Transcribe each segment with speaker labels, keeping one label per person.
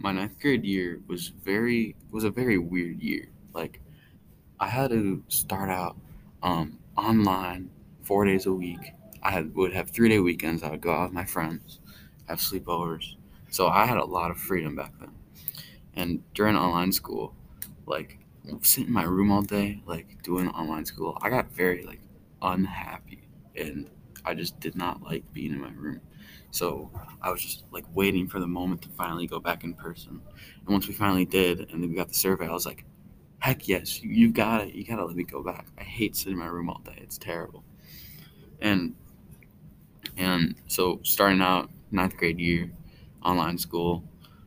Speaker 1: my ninth grade year was very was a very weird year. Like I had to start out um, online four days a week. I had, would have three day weekends. I would go out with my friends, have sleepovers. So I had a lot of freedom back then. And during online school, like sitting in my room all day, like doing online school, I got very like unhappy and I just did not like being in my room. So I was just like waiting for the moment to finally go back in person. And once we finally did, and then we got the survey, I was like, heck yes, you, you got it. You gotta let me go back. I hate sitting in my room all day. It's terrible. And and so starting out ninth grade year, online school,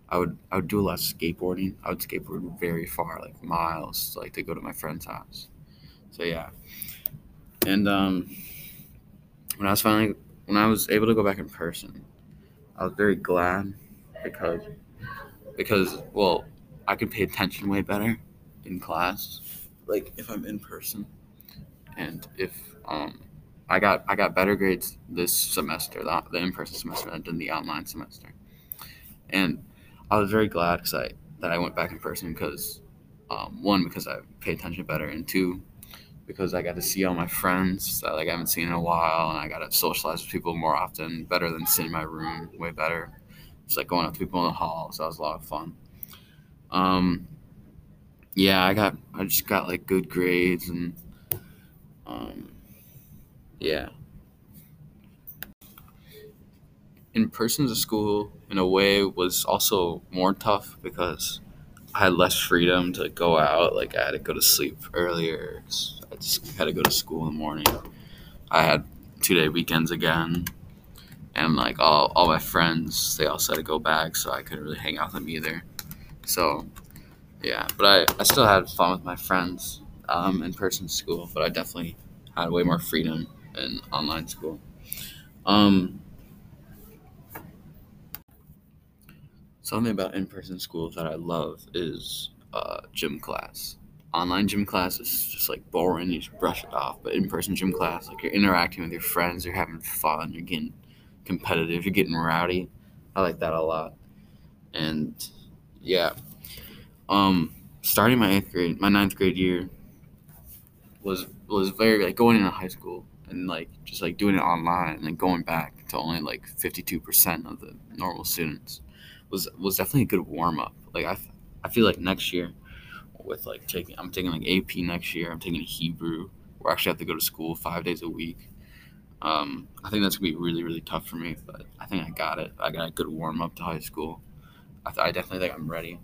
Speaker 1: I would I would do a lot of skateboarding. I would skateboard very far, like miles, like to go to my friend's house. So yeah. And um when I was finally when I was able to go back in person, I was very glad because because well, I could pay attention way better in class, like if I'm in person, and if um, I got I got better grades this semester, the, the in person semester, than the online semester, and I was very glad because I that I went back in person because um, one because I paid attention better, and two because I got to see all my friends that like I haven't seen in a while, and I got to socialize with people more often, better than sitting in my room, way better. It's like going up to people in the hall, so that was a lot of fun. Um, yeah, I got I just got like good grades and um, yeah. In person to school, in a way, was also more tough because I had less freedom to go out. Like I had to go to sleep earlier. I just had to go to school in the morning. I had two day weekends again, and like all all my friends, they also had to go back, so I couldn't really hang out with them either. So yeah, but I, I still had fun with my friends um, in person school, but I definitely had way more freedom in online school. Um, something about in person school that I love is uh, gym class. Online gym class is just like boring, you just brush it off. But in person gym class, like you're interacting with your friends, you're having fun, you're getting competitive, you're getting rowdy. I like that a lot. And yeah, um, starting my eighth grade, my ninth grade year was was very like going into high school and like just like doing it online and then going back to only like fifty two percent of the normal students was was definitely a good warm up. Like I, I feel like next year with like taking I'm taking like AP next year. I'm taking Hebrew. Where I actually have to go to school five days a week. Um, I think that's gonna be really really tough for me, but I think I got it. I got a good warm up to high school. I, th- I definitely think I'm ready.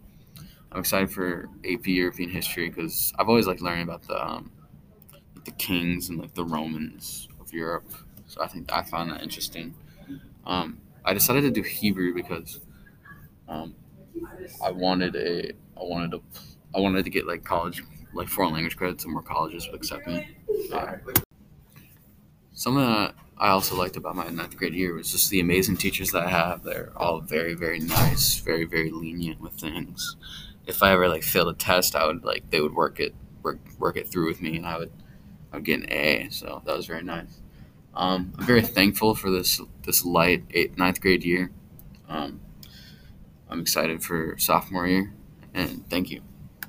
Speaker 1: I'm excited for AP European history because I've always liked learning about the um, the kings and like the Romans of Europe. So I think I found that interesting. Um, I decided to do Hebrew because um, I wanted a I wanted to I wanted to get like college like foreign language credits and more colleges would accept me. Uh, something that I also liked about my ninth grade year was just the amazing teachers that I have. They're all very very nice, very very lenient with things if I ever like failed a test, I would like they would work it work work it through with me, and I would I would get an A. So that was very nice. Um, I'm very thankful for this this light eighth, ninth grade year. Um, I'm excited for sophomore year, and thank you.